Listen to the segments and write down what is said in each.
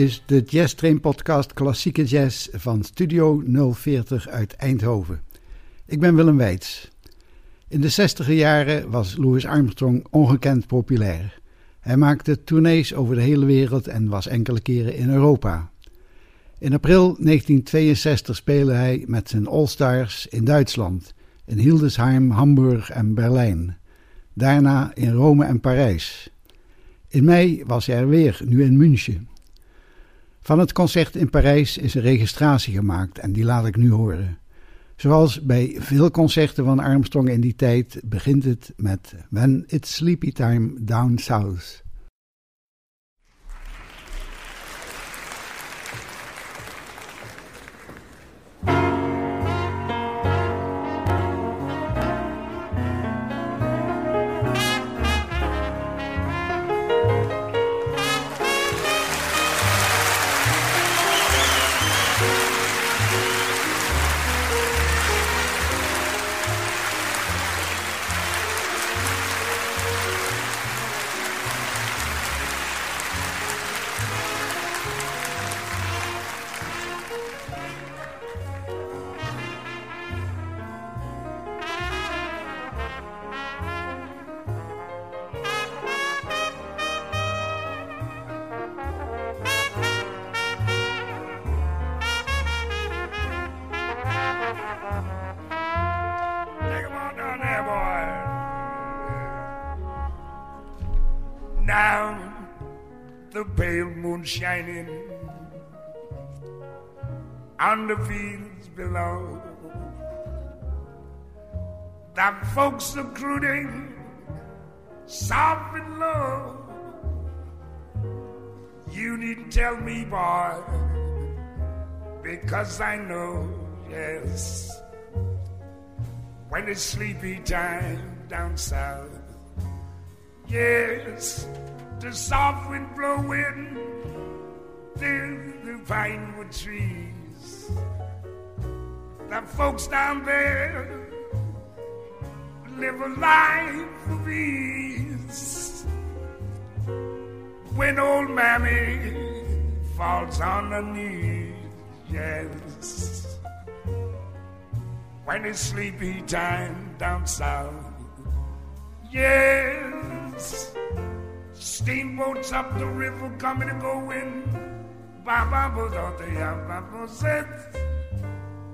Is de Jazz Train podcast Klassieke Jazz van Studio 040 uit Eindhoven. Ik ben Willem Weits. In de 60 jaren was Louis Armstrong ongekend populair. Hij maakte tournees over de hele wereld en was enkele keren in Europa. In april 1962 speelde hij met zijn All-Stars in Duitsland, in Hildesheim, Hamburg en Berlijn. Daarna in Rome en Parijs. In mei was hij er weer, nu in München. Van het concert in Parijs is een registratie gemaakt en die laat ik nu horen. Zoals bij veel concerten van Armstrong in die tijd begint het met When It's Sleepy Time Down South. On the fields below. That folks are recruiting soft and low. You need tell me, boy, because I know, yes, when it's sleepy time down south, yes, the soft wind blowing through the pinewood trees. The folks down there live a life of ease. When old mammy falls on her knees, yes. When it's sleepy time down south, yes. Steamboats up the river coming and going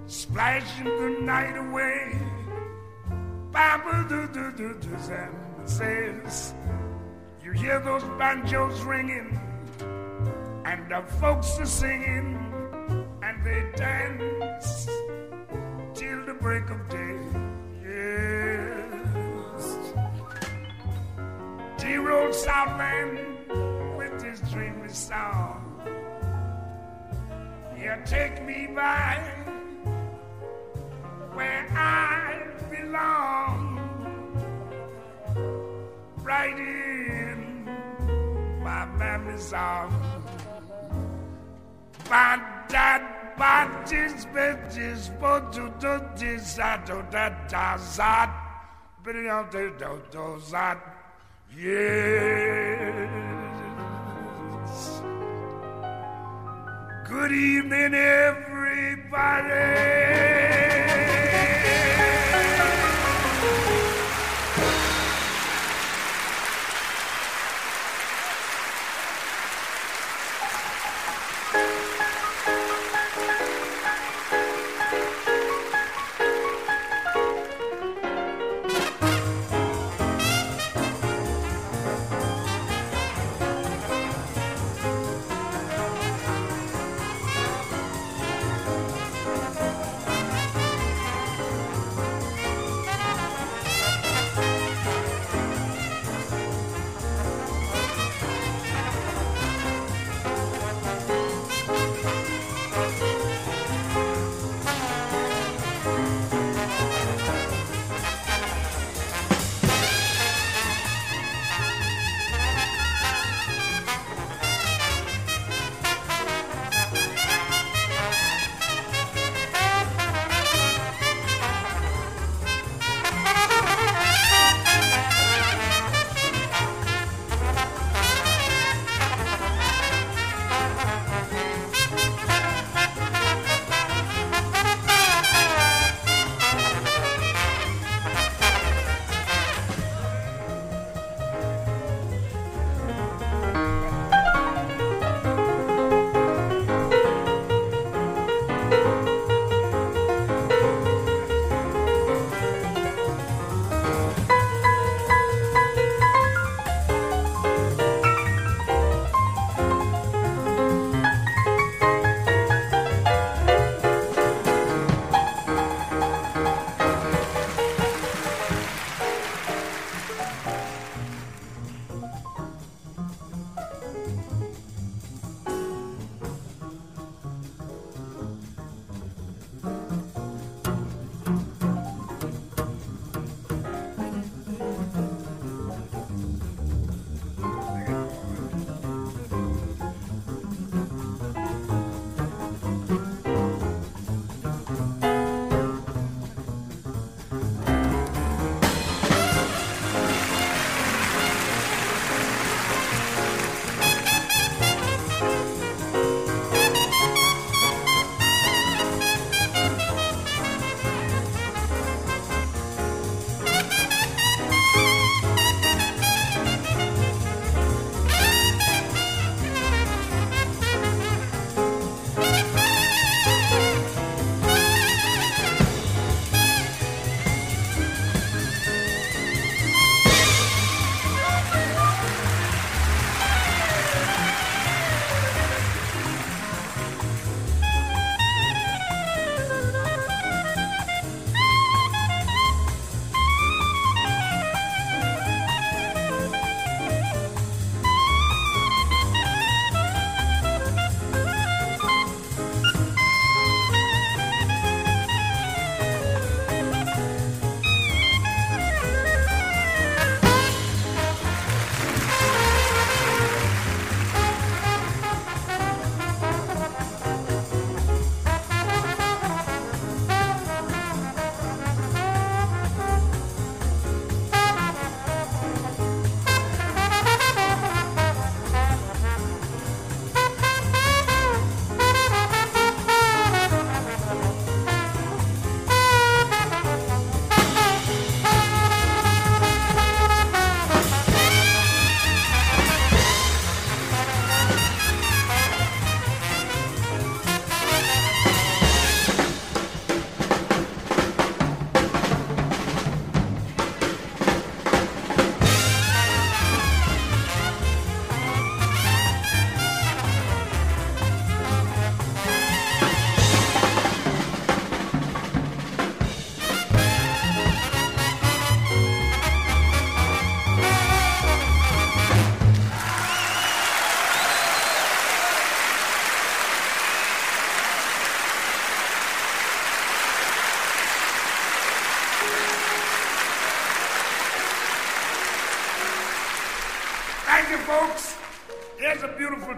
splashing the night away. Baba do do do do says, you hear those banjos ringing, and the folks are singing, and they dance till the break of day. Yes, old Southland with his dreamy song you take me by where I belong, right in my memory's arms. But that batis betis botu dotis ato that dazat, brilliant do zat, yeah. Good evening, everybody.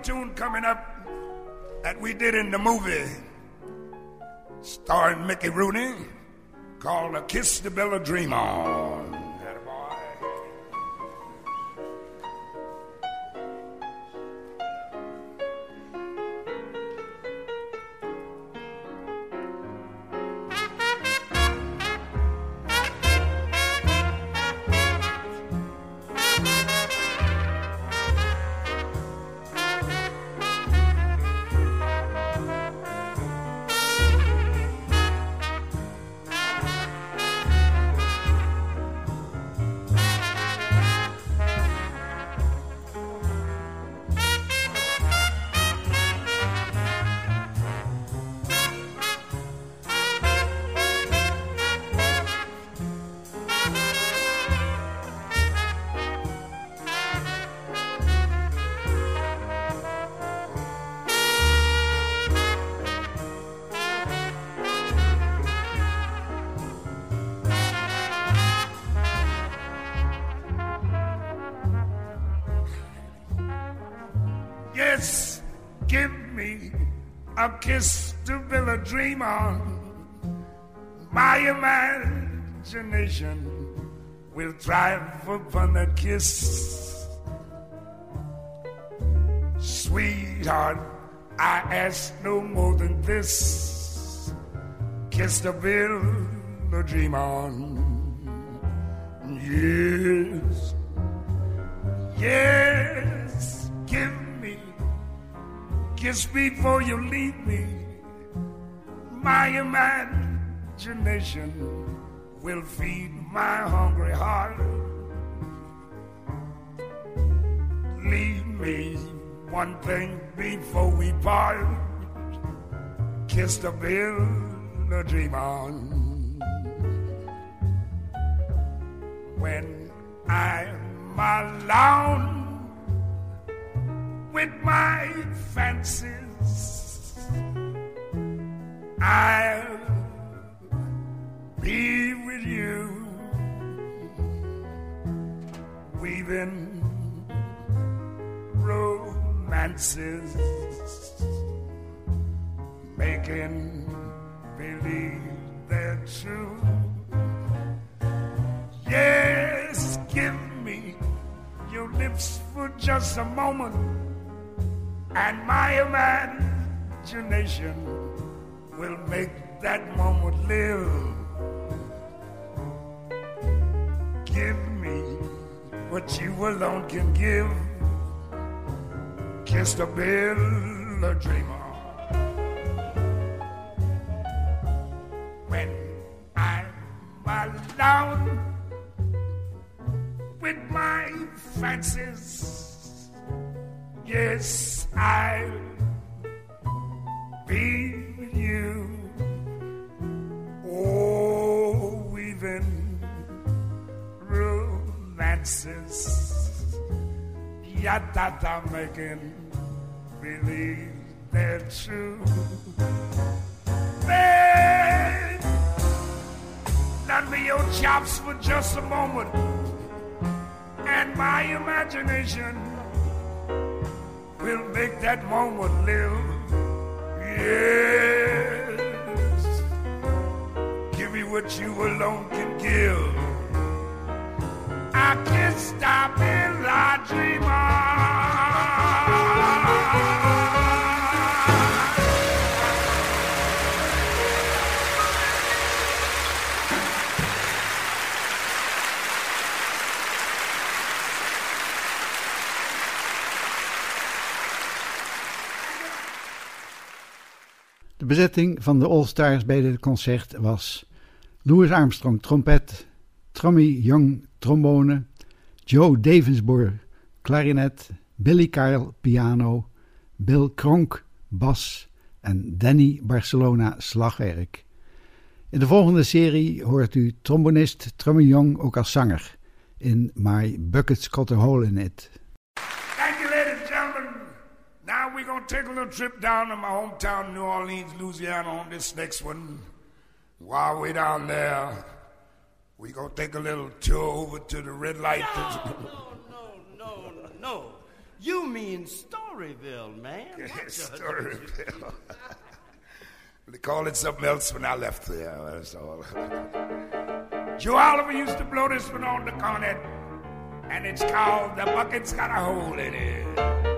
Tune coming up that we did in the movie starring Mickey Rooney called A Kiss to Build a Dream On. A kiss to build a dream on. My imagination will thrive upon that kiss. Sweetheart, I ask no more than this. Kiss to build a dream on. Yes, yes, kiss me before you leave me. My imagination will feed my hungry heart. Leave me one thing before we part. Kiss the bill, the dream on. When I'm alone with my fancies, I'll be with you, weaving romances, making believe they're true. Yes, give me your lips for just a moment, and my imagination will make that moment live. Give me what you alone can give. Kiss the bill, a dreamer. When I'm alone with my fancies. Yes, I'll be with you. Oh, weaving romances. Yada making believe they're true. Babe, lend me your chops for just a moment and my imagination will make that moment live. Yes, give me what you alone can give. I can't stop in I dream bezetting van de All-Stars bij dit concert was Louis Armstrong trompet, Tommy Young trombone, Joe Davensbourg klarinet, Billy Kyle piano, Bill Kronk bas en Danny Barcelona slagwerk. In de volgende serie hoort u trombonist Tommy Young ook als zanger in My Bucket's Got a Hole in It. Take a little trip down to my hometown, New Orleans, Louisiana, on this next one. While we're down there, we're going to take a little tour over to the red light. No, no, no, no, no. You mean. Storyville, man. Storyville. they called it something else when I left there. That's all. Joe Oliver used to blow this one on the cornet, and it's called The Bucket's Got a Hole in It.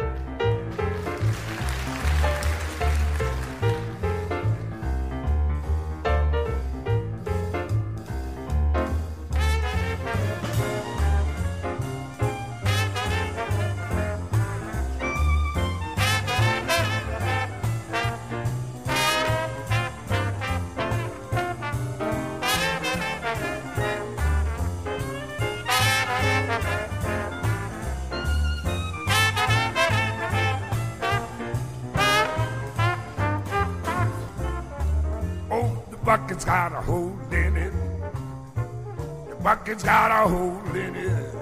Bucket's got a hole in it. The bucket's got a hole in it.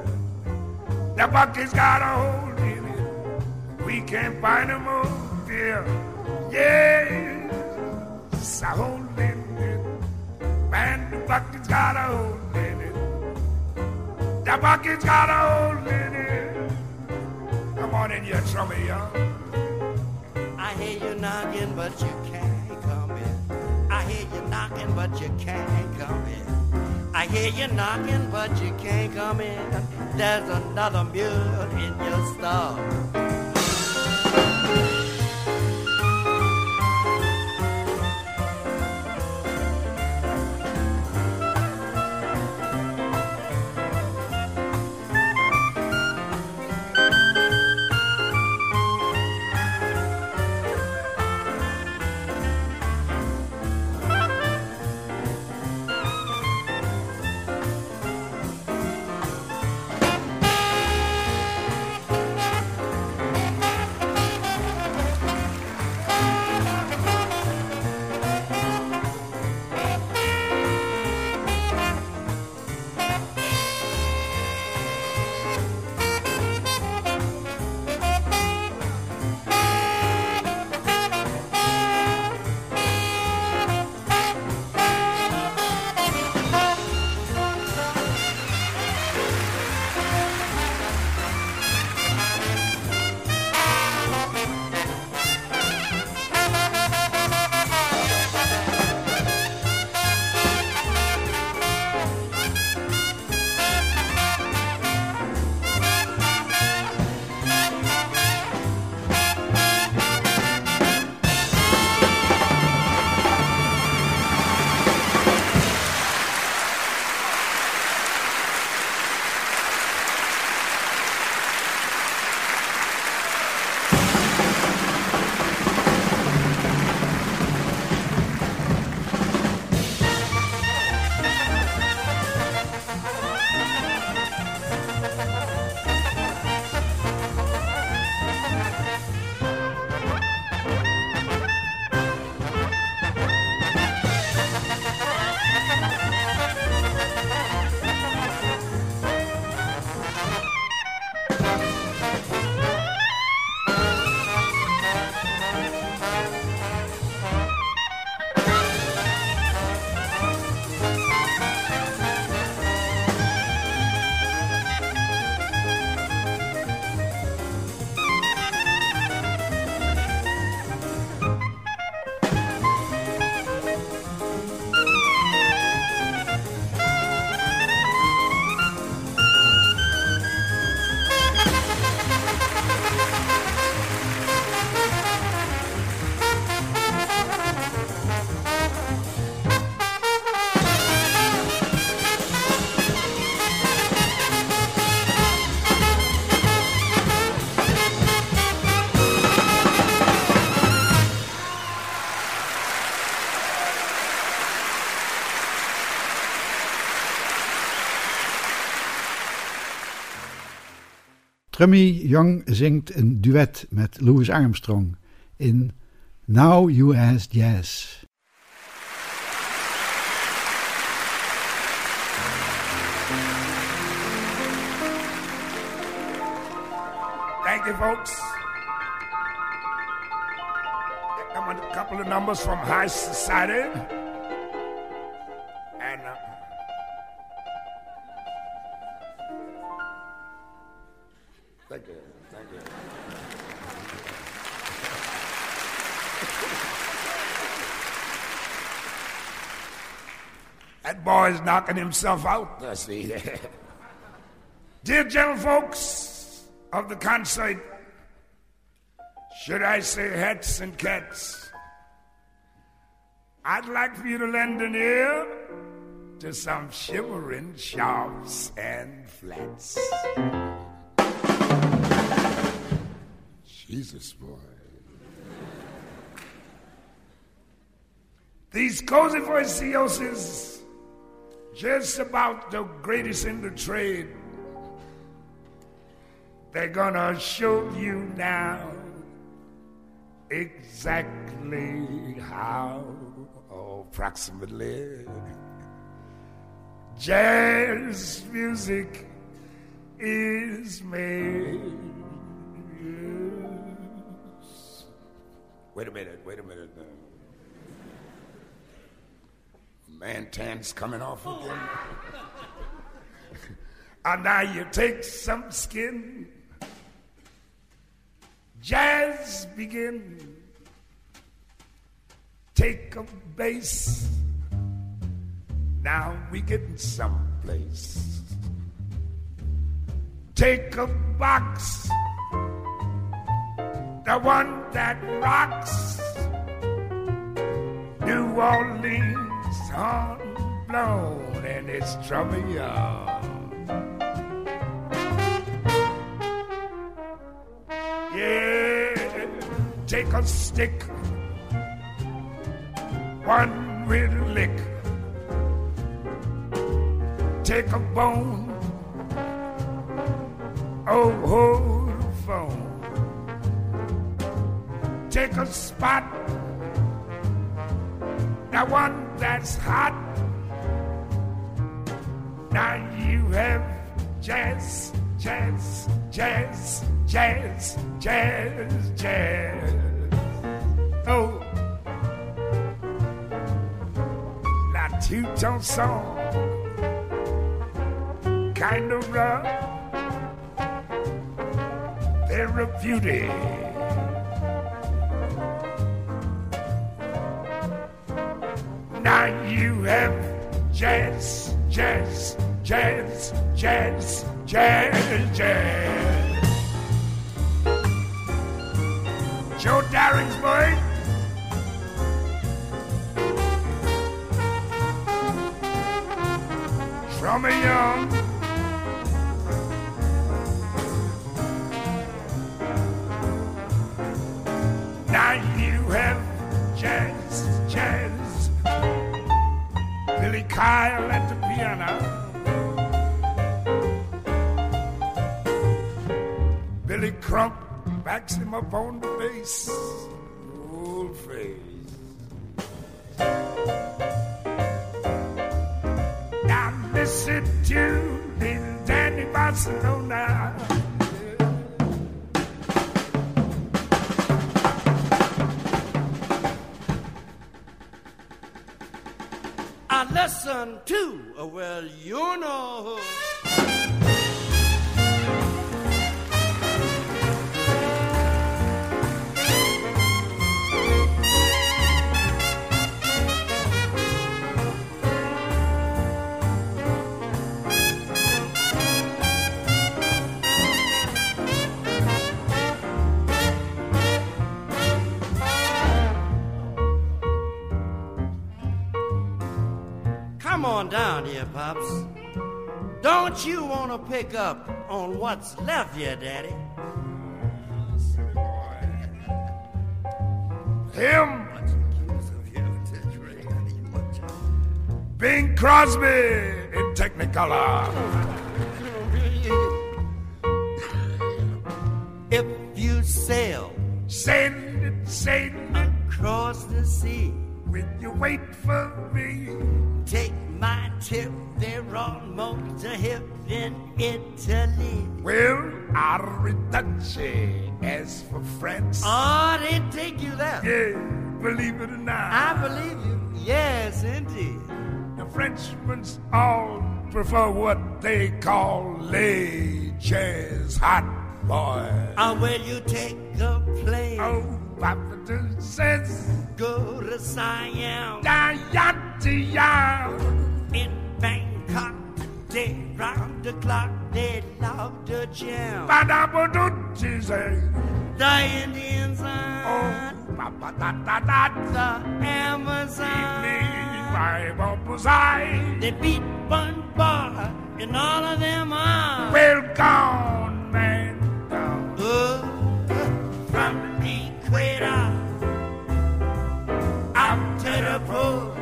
The bucket's got a hole in it. We can't find no more, dear. Yes, a hole in it. Man, the bucket's got a hole in it. The bucket's got a hole in it. Come on in here, me, young. I hear you knocking, but you can't you knocking, but you can't come in. I hear you knocking, but you can't come in. There's another mule in your stall. Trummy Young zingt een duet met Louis Armstrong in Now You Ask Jazz. Thank you, folks. I'm a couple of numbers from High Society. That boy's knocking himself out, I see. Dear gentlefolks of the concert, should I say hats and cats, I'd like for you to lend an ear to some shivering sharps and flats. Jesus, boy. These cozy voiciosis, just about the greatest in the trade. They're gonna show you now exactly how, oh, approximately, jazz music is made. Wait a minute, wait a minute now. Man tan's coming off again. and now you take some skin. Jazz begin. Take a bass. Now we getting someplace. Take a box. The one that rocks. New Orleans horn blown and it's trouble, y'all. Yeah, take a stick, one a lick. Take a bone, oh, hold the phone. Take a spot, the one that's hot. Now you have jazz, jazz, jazz, jazz, jazz, jazz. Oh, la two-tone song, kind of rough, therapeutic. You have jazz, jazz, jazz, jazz, jazz, jazz. Joe Darensbourg. From a young Kyle at the piano. Billy Cronk backs him up on the bass. Old face. Now listen to little Danny Barcelona. Listen to, uh, well, you know. Pops. Don't you want to pick up on what's left here, Daddy? Him, Bing Crosby in Technicolor. If you sail send it, sailing it, across the sea, will you wait for me? take my tip, almost a hip in Italy. Well, Arrivederci. As for France, Oh, they take you there. yeah, believe it or not, I believe you. Yes, indeed. the Frenchmen all prefer what they call les jazz hot boys. Uh, will you take a plane? Oh, Papa says, Go to Siam Diantia. in day round the clock they love to jam. The Indians on Oh, ba-ba-da-da-da. the Amazon. My bumpers I They beat one bar and all of them are well gone, man. Gone. uh, from the equator out to the pole.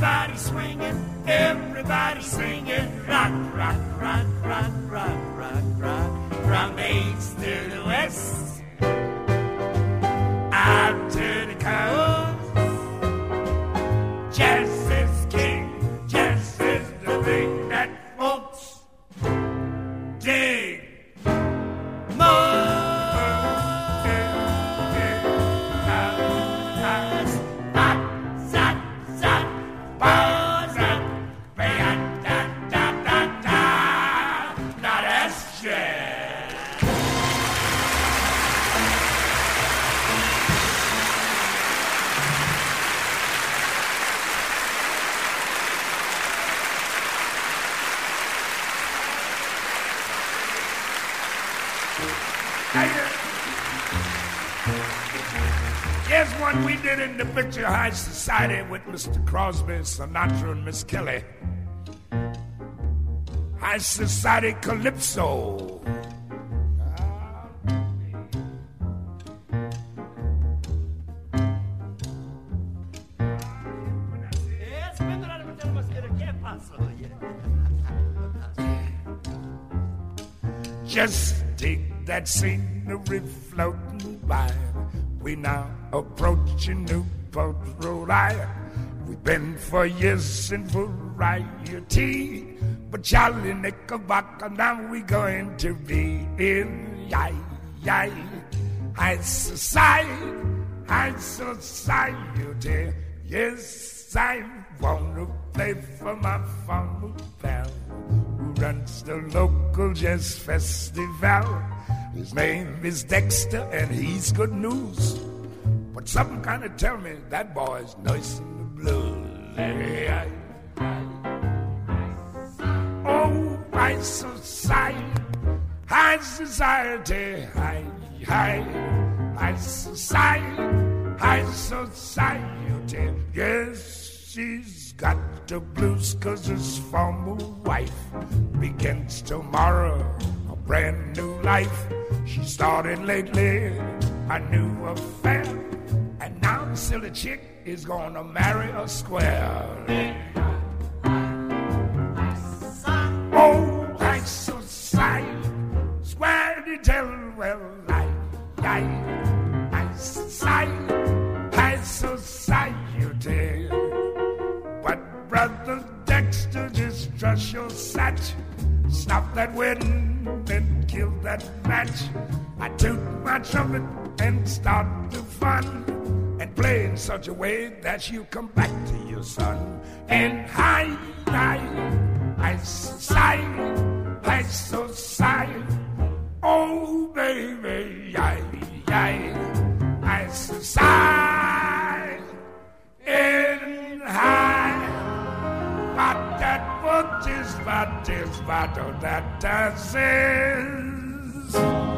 Everybody swinging, everybody singing, rock, rock, rock, rock, rock, rock, rock, from the east to the west, Picture High Society with Mr. Crosby, Sinatra, and Miss Kelly. High Society Calypso. Just take that scenery floating by. We now Island. We've been for years in variety, but Charlie Knickerbocker, now we're going to be in yay, yay, high society, high society. Yes, I wanna play for my former pal who runs the local jazz festival. His name is Dexter, and he's good news. But something kind of tell me that boy's nice the blues. Oh, high society, high society, high, high, high society, high society. Yes, she's got the blues cause his former wife begins tomorrow a brand new life. She started lately a new affair, and now the silly chick is gonna marry a square. Oh, high society, square to tell well, I, I, high society, high society. But brother Dexter, just trust your satch. Stop that wedding and kill that match. I toot my trumpet and start the fun. And play in such a way that you come back to your son. And high, high, high society, high society. Oh, baby, yay, I high society. In high. But that what is, what is, what that is.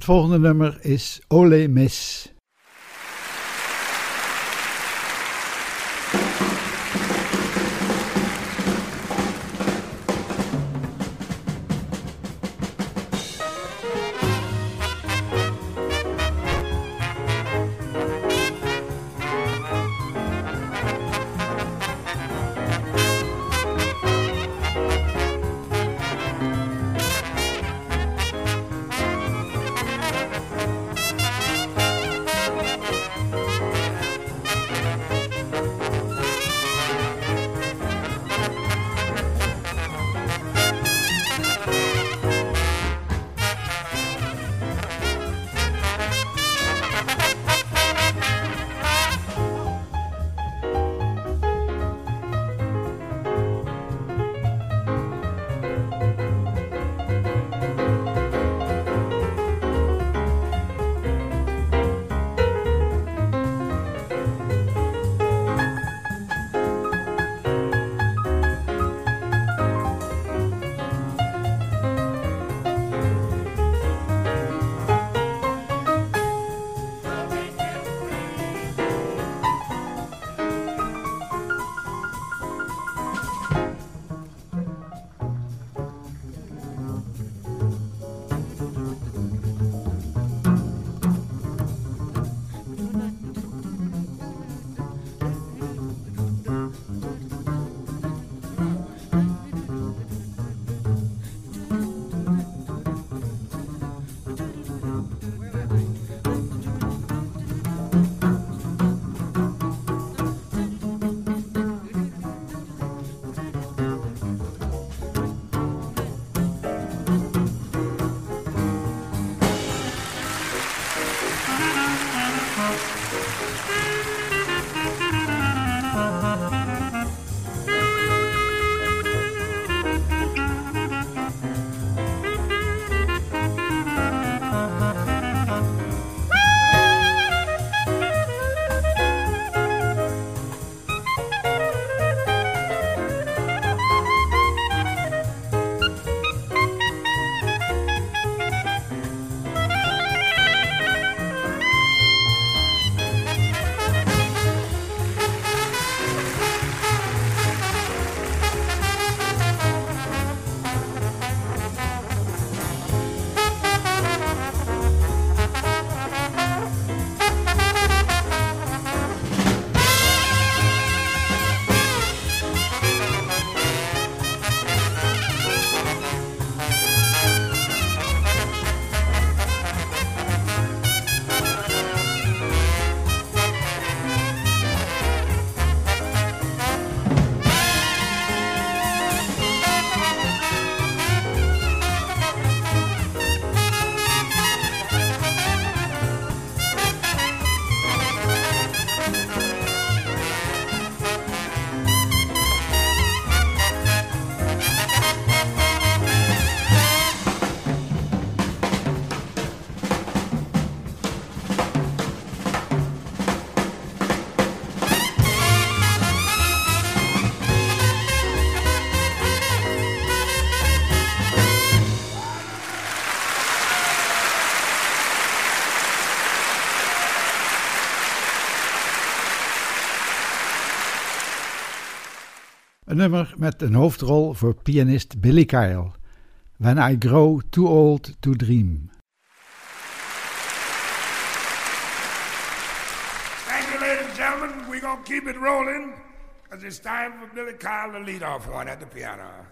Het volgende nummer is Ole Miss. Nummer met een hoofdrol voor pianist Billy Kyle. When I Grow Too Old to Dream. Thank you, ladies and gentlemen. We're to keep it rolling because it's time for Billy Kyle to lead off one at the piano.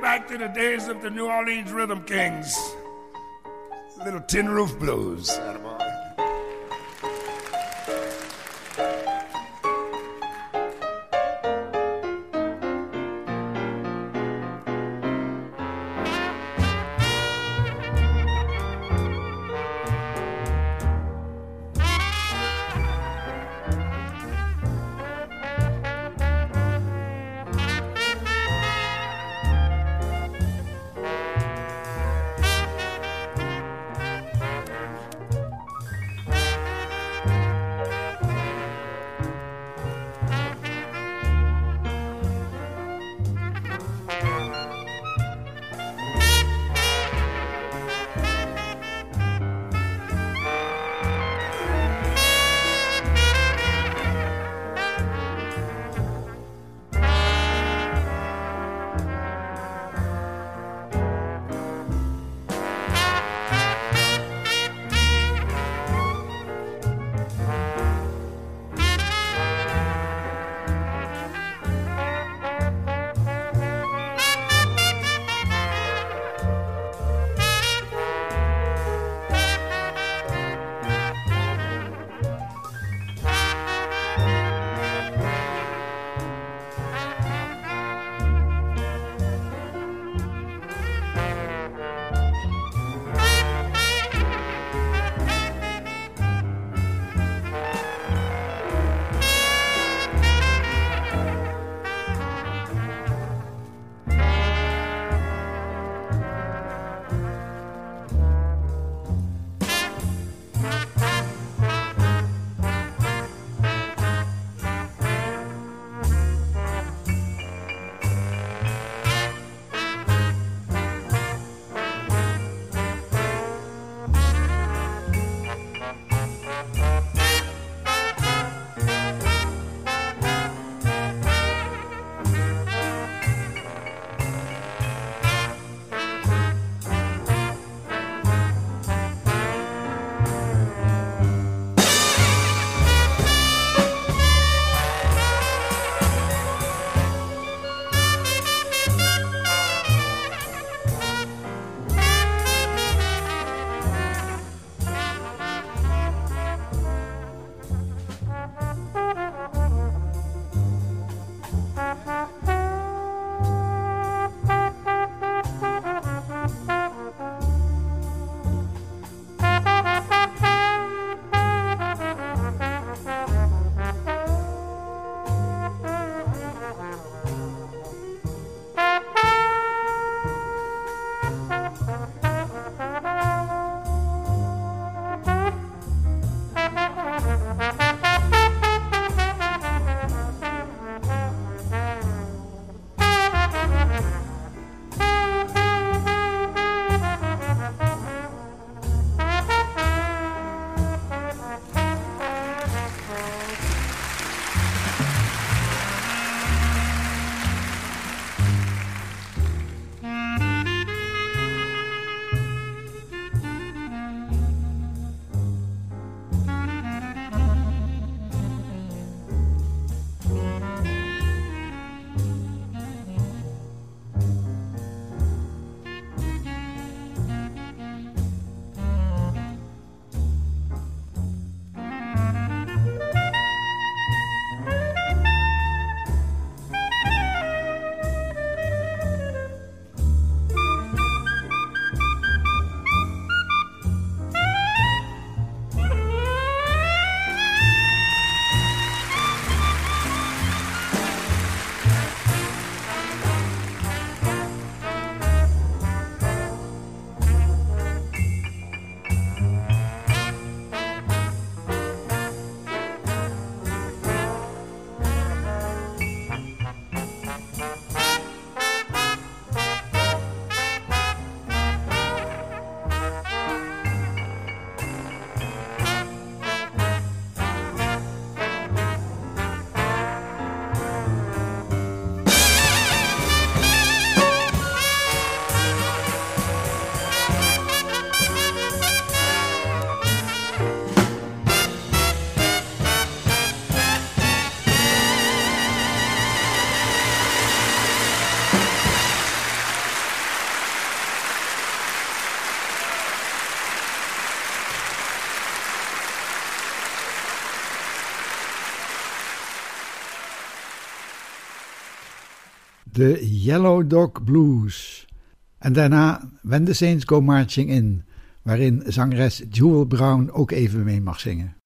Back to the days of the New Orleans Rhythm Kings. Little tin roof blues. De Yellow Dog Blues. En daarna When the Saints Go Marching In, waarin zangeres Jewel Brown ook even mee mag zingen.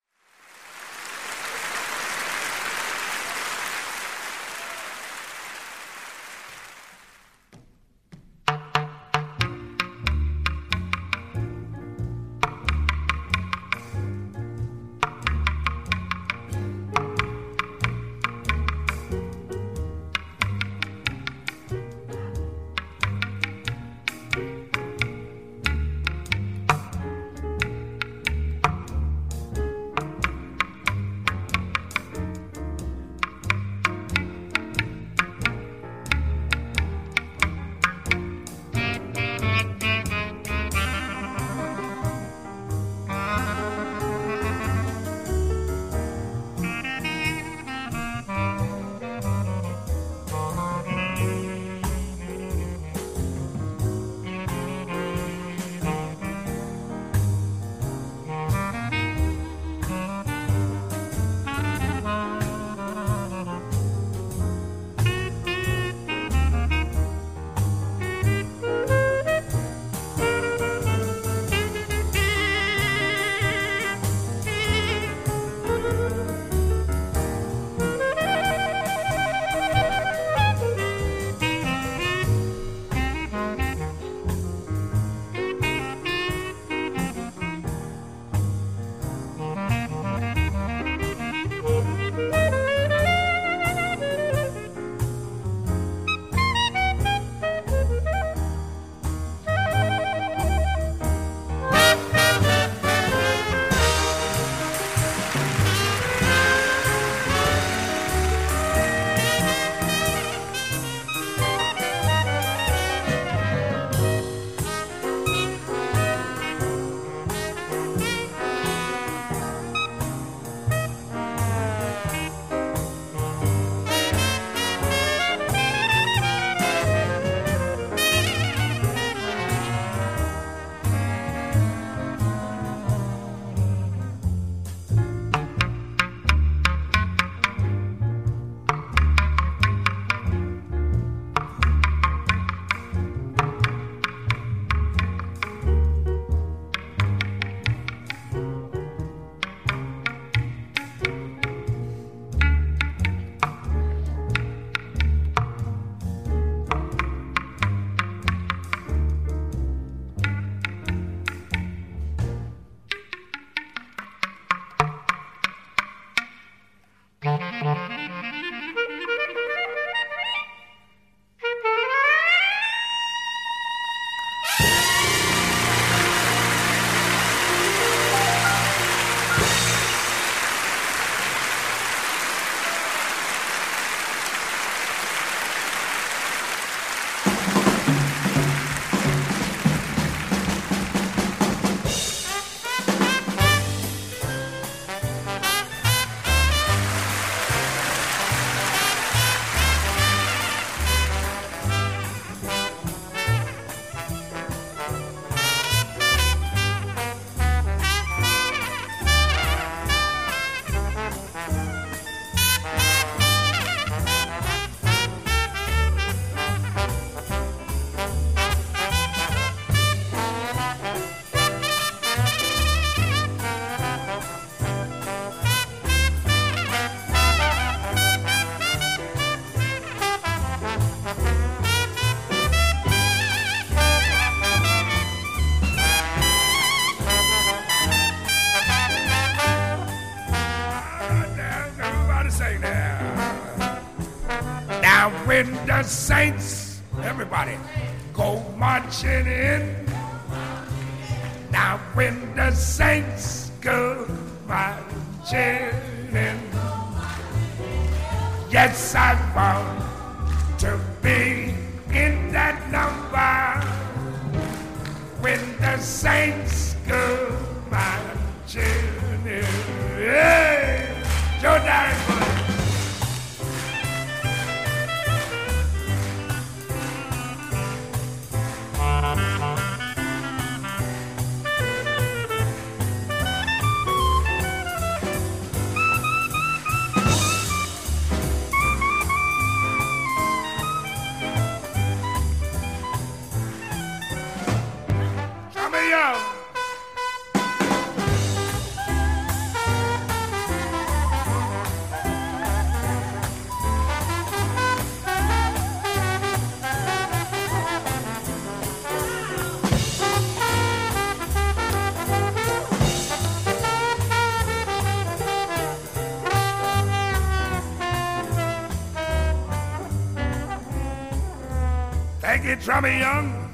Young.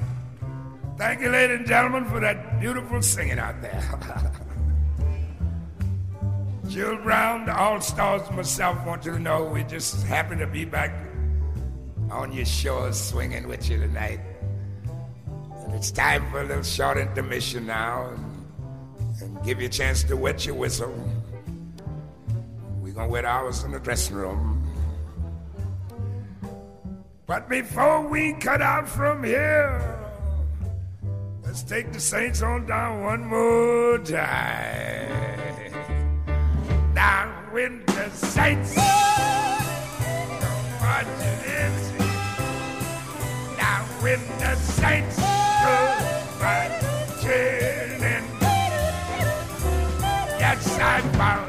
Thank you, ladies and gentlemen, for that beautiful singing out there. Jewel Brown, the All Stars, myself want you to know we just happy to be back on your shores swinging with you tonight. And it's time for a little short intermission now and, and give you a chance to wet your whistle. We're going to wet ours in the dressing room. But before we cut out from here, let's take the Saints on down one more time down with the saints. Down with the saints. Go marching in. Yes, I found the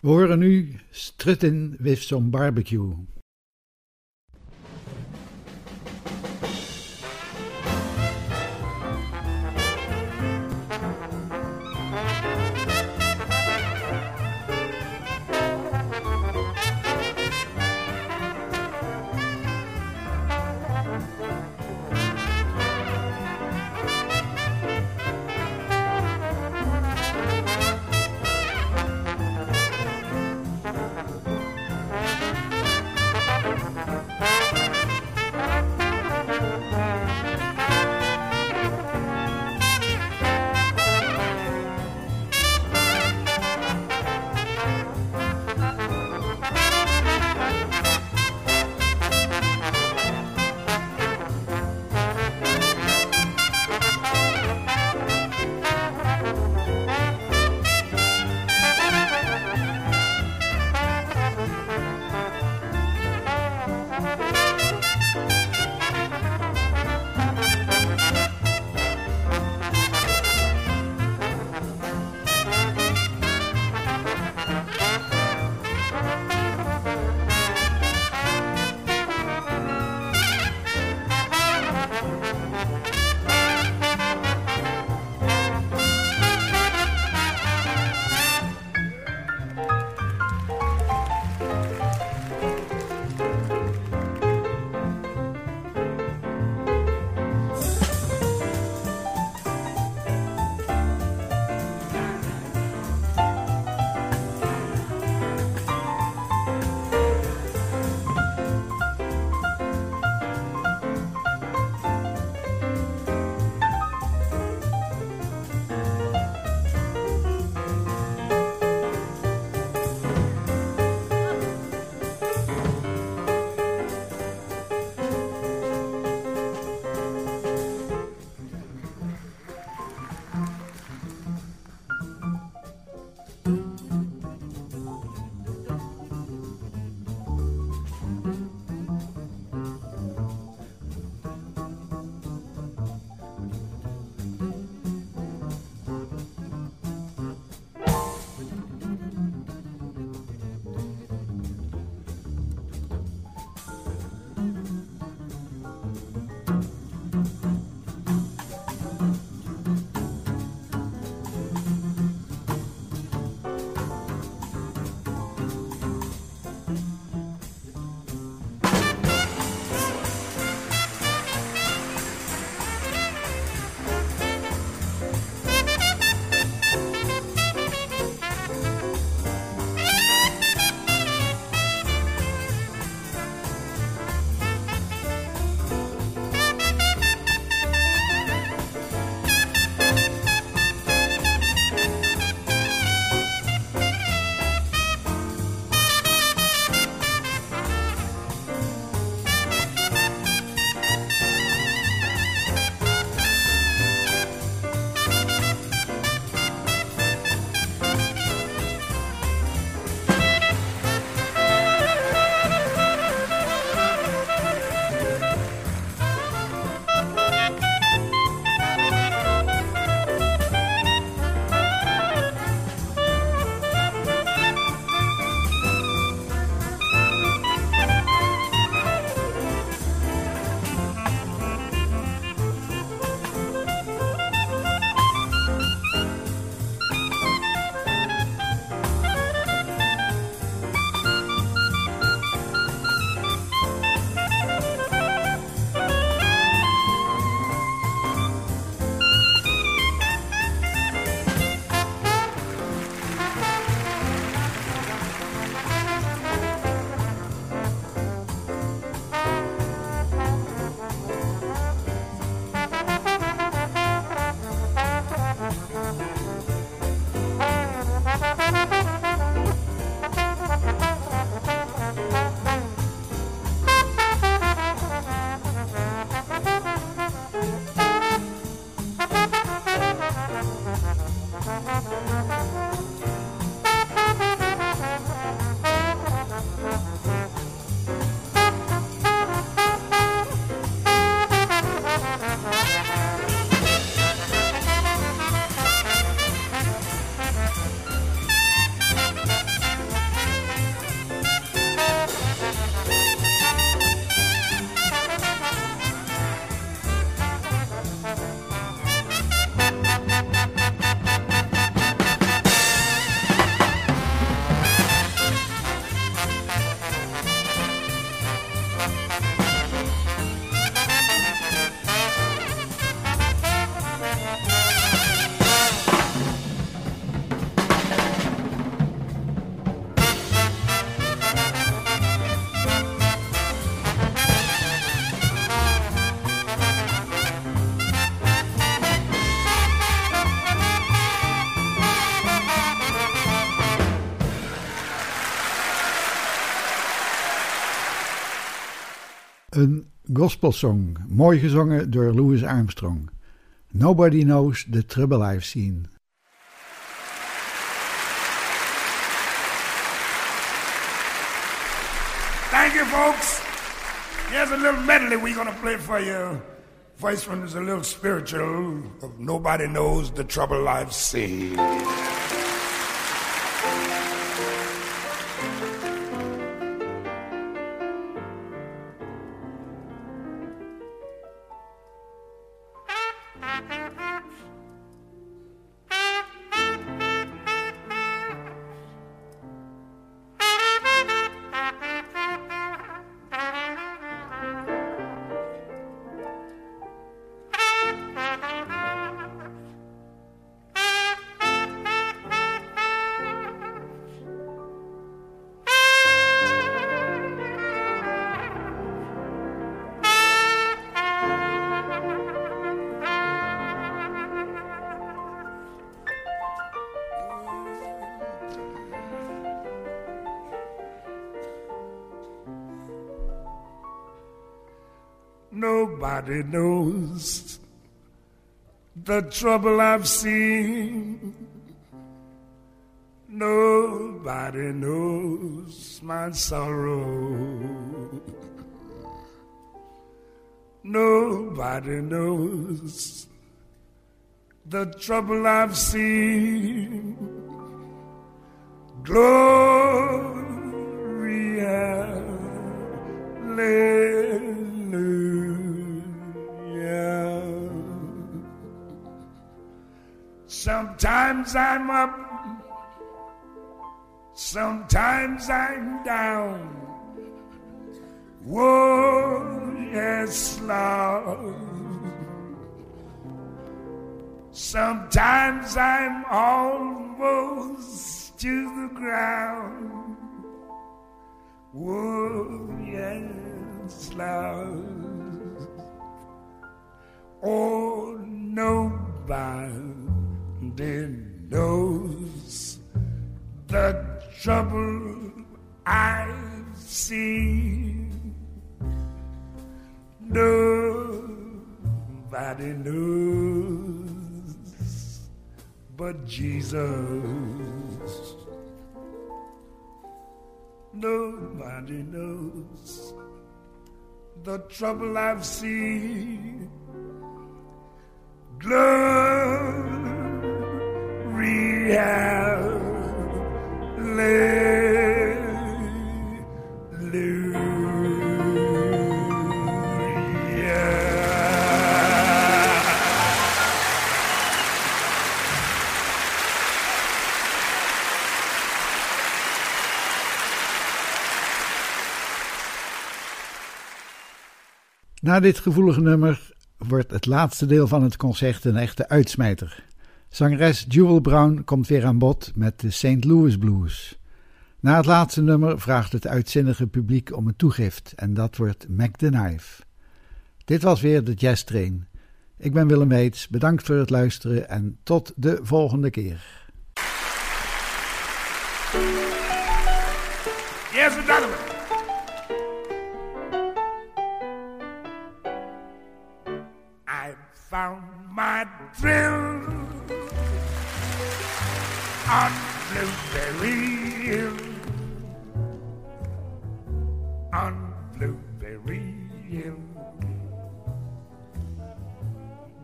We horen nu Strutting with some barbecue. Gospelsong, mooi gezongen door Louis Armstrong. Nobody knows the trouble I've seen. Thank you, folks. Here's a little medley we're going to play for you. First one is a little spiritual. Nobody knows the trouble I've seen. Nobody knows the trouble I've seen. Nobody knows my sorrow. Nobody knows the trouble I've seen. Gloria, hallelujah. Sometimes I'm up, sometimes I'm down. Whoa, yes, Lord. Sometimes I'm almost to the ground. Whoa, yes, Lord. Oh, nobody knows the trouble I've seen. Nobody knows but Jesus. Nobody knows the trouble I've seen. Na dit gevoelige nummer wordt het laatste deel van het concert een echte uitsmijter. Zangeres Jewel Brown komt weer aan bod met de St. Louis Blues. Na het laatste nummer vraagt het uitzinnige publiek om een toegift en dat wordt Mac the Knife. Dit was weer de Jazz Train. Ik ben Willem Weets, bedankt voor het luisteren en tot de volgende keer. Yes, my thrill on Blueberry Hill. On Blueberry Hill.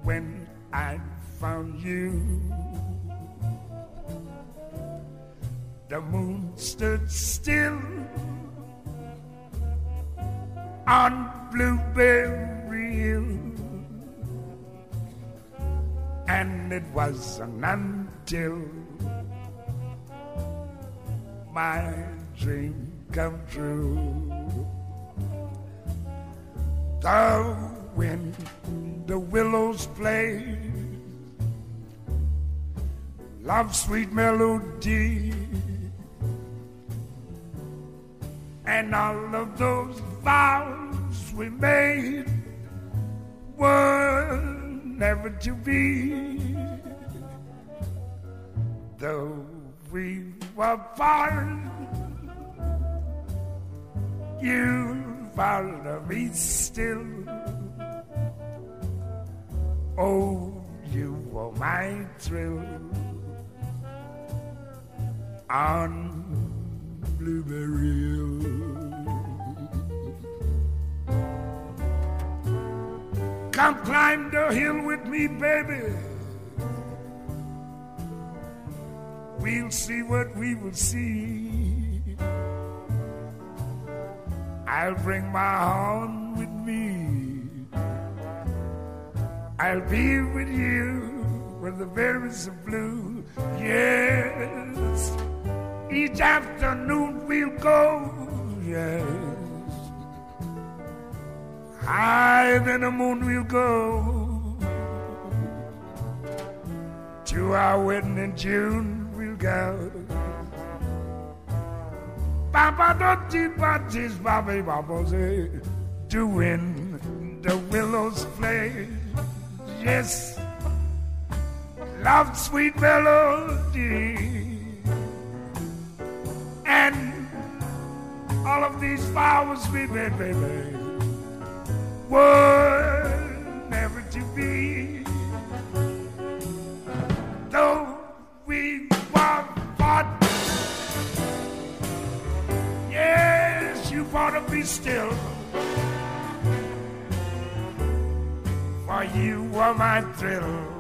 When I found you. The moon stood still on Blueberry Hill. And it wasn't until my dream come true. The wind, the willows play, love sweet melody. And all of those vows we made were never to be. Though we were apart, you follow me still. Oh, you were my thrill on Blueberry Hill. Come climb the hill with me, baby. We'll see what we will see. I'll bring my horn with me. I'll be with you when the berries are blue. Yes, each afternoon we'll go. Yes, higher than the moon we'll go. To our wedding in June we'll go. Papa don't keep parties, Bobby Bobbles, doing eh? the willows play. Yes, love sweet melody. And all of these flowers we made, baby, were never to be. Though we were fought, yes, you ought to be still. For you were my thrill.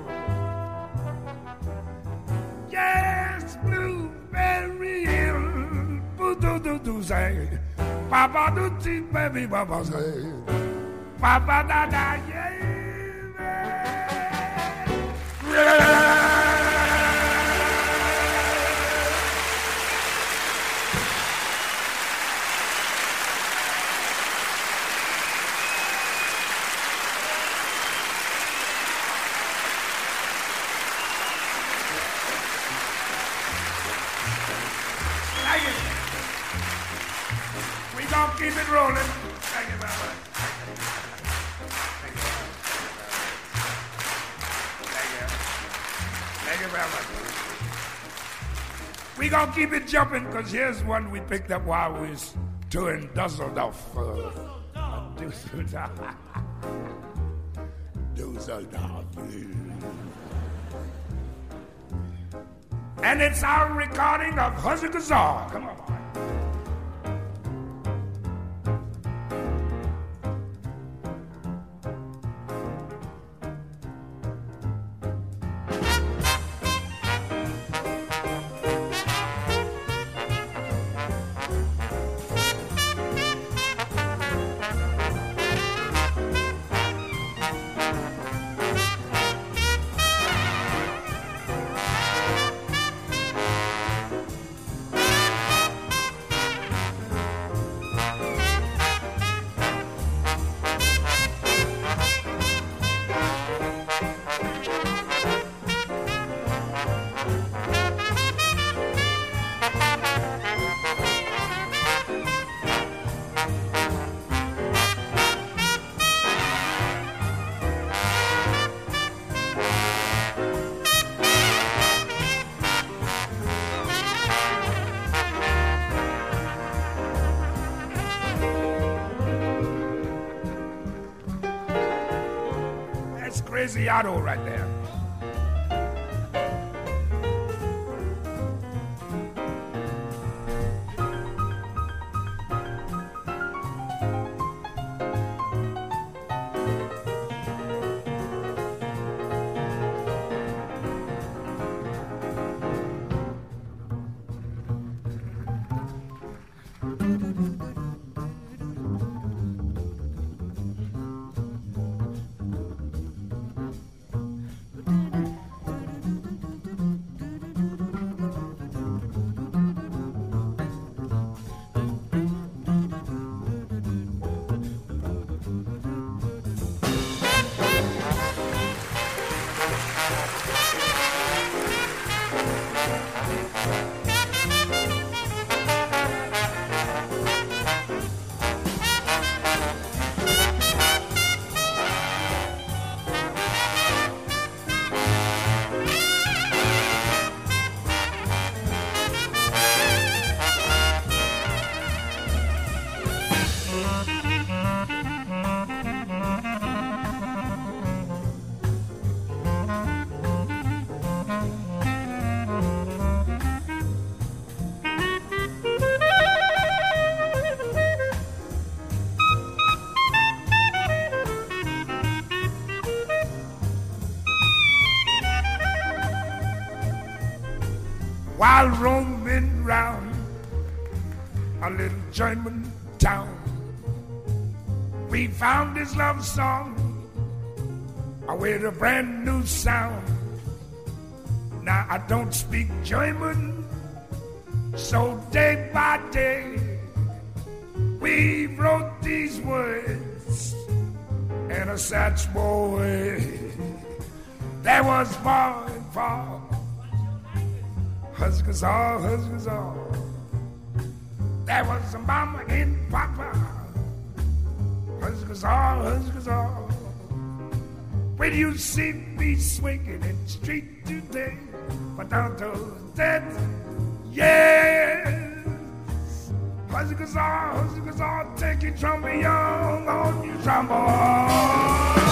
Yes, blueberry hill. Boo doo doo doo say. Papa do baby baba say. Papa da da yeah. Keep it jumping because here's one we picked up while we was touring Dusseldorf. Uh, Dusseldorf. Dusseldorf. And it's our recording of Huzzy Gazar. Come on. While roaming round a little German town. We found this love song uh, with a brand new sound. Now I don't speak German, Huskazar, Huskazar. There was a mama and papa, Huskazar, Huskazar. When you see me swinging in the street today, but down to that, yes. Huskazar, Huskazar, take your trombone on your trombone.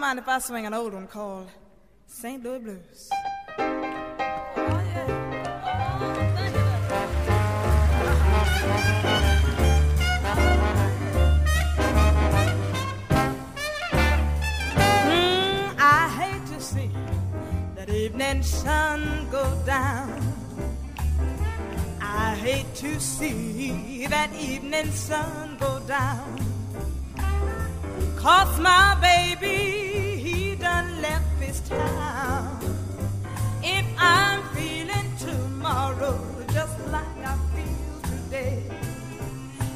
Don't mind if I swing an old one called St. Louis Blues. Oh, yeah. Oh, thank you. Mm, I hate to see that evening sun go down. I hate to see that evening sun go down. Cause my baby, If I'm feeling tomorrow just like I feel today.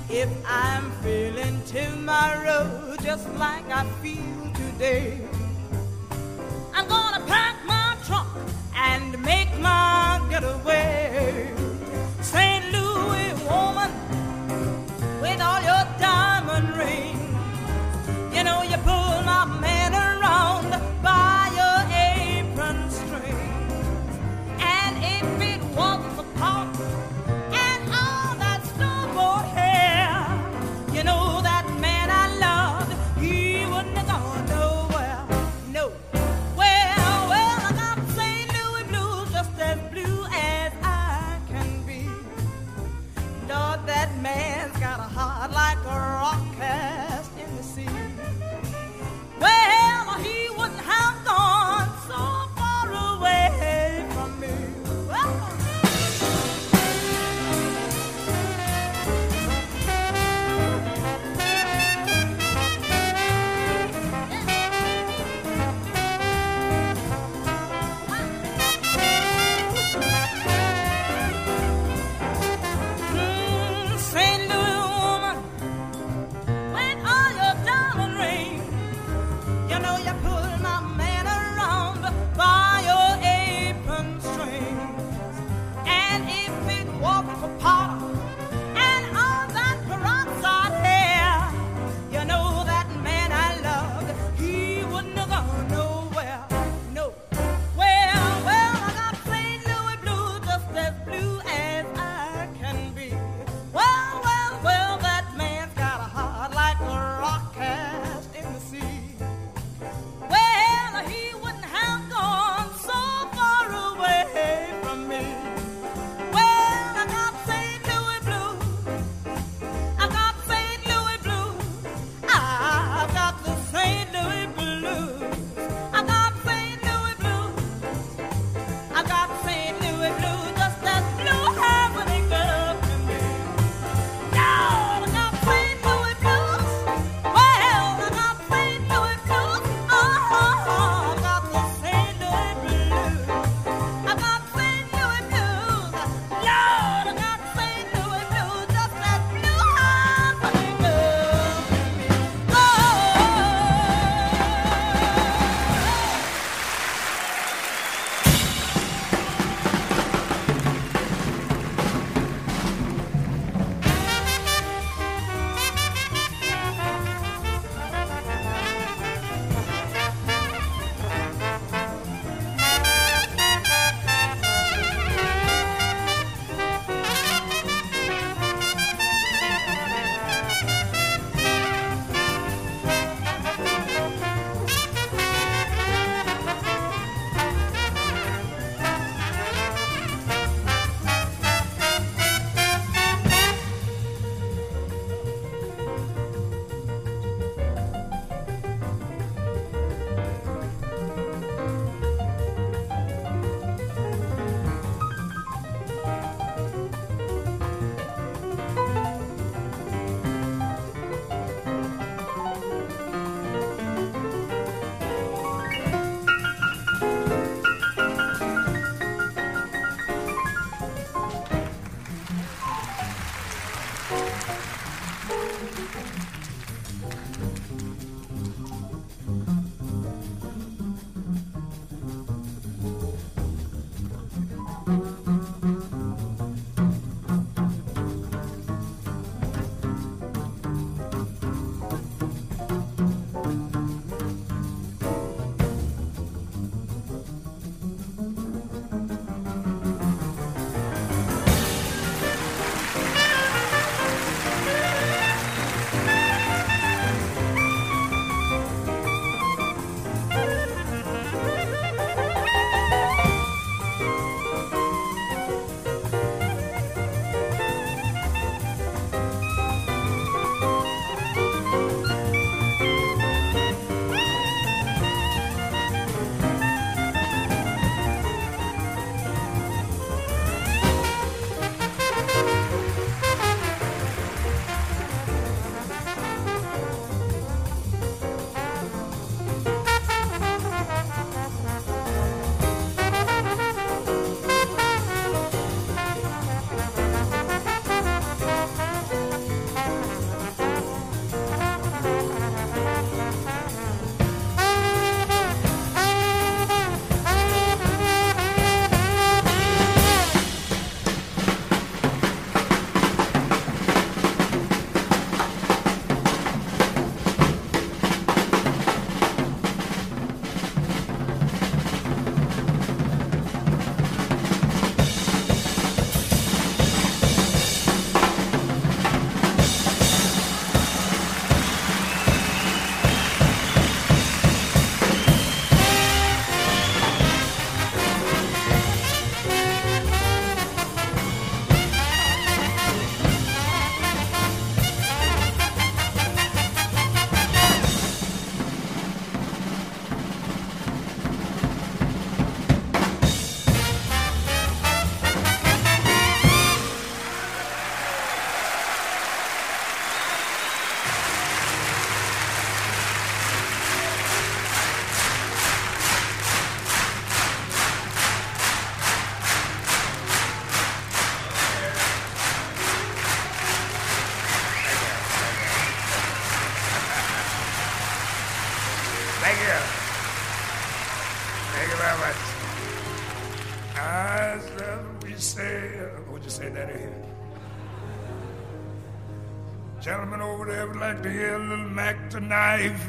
If I'm feeling tomorrow just like I feel today. I'm gonna pack my trunk and make my getaway. St. Louis woman, with all your diamond rings, you know you pull my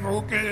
knife.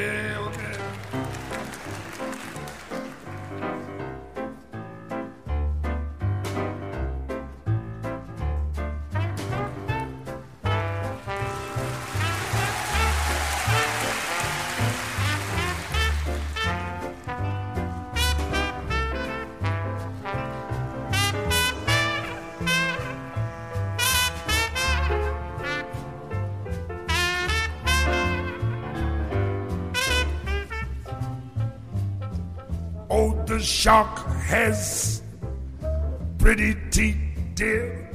Shark has pretty teeth, dear,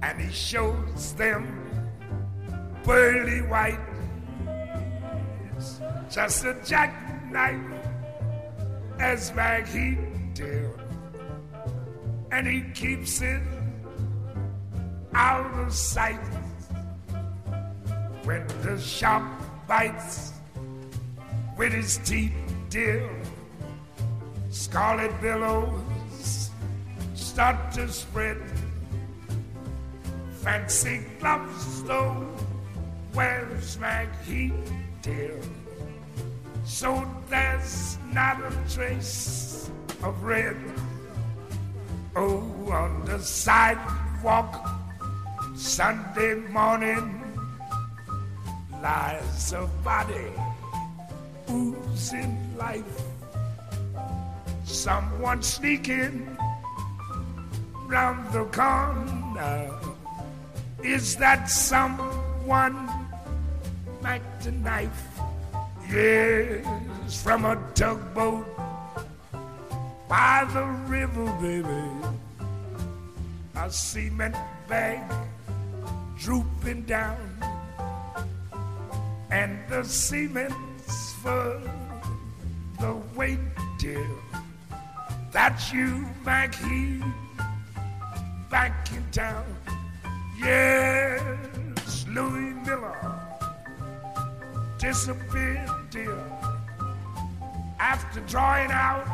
and he shows them pearly white. It's just a jackknife as Macheath dear, and he keeps it out of sight when the shark bites with his teeth, dear scarlet billows start to spread. Fancy gloves, though, wears mag heat, dear. So there's not a trace of red. Oh, on the sidewalk, Sunday morning, lies a body oozing life someone sneaking round the corner. Is that someone like the knife? Yes, from a tugboat by the river, baby. A cement bag drooping down, and the cement's for the weight, dear. That's you back here, back in town. Yes, Louis Miller disappeared, dear, after drawing out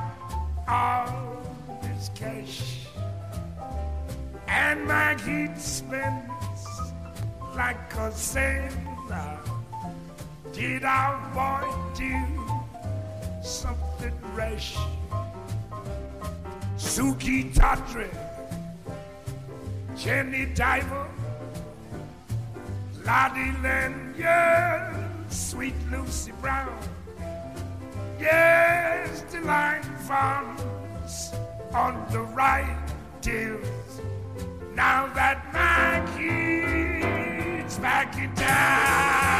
all his cash. Macheath spends like a sailor. Did our boy do something rash? Sukey Tawdry, Jenny Diver, Lottie yes, sweet Lucy Brown, yes, the line farms on the right deals. Now that Mackie's back in town.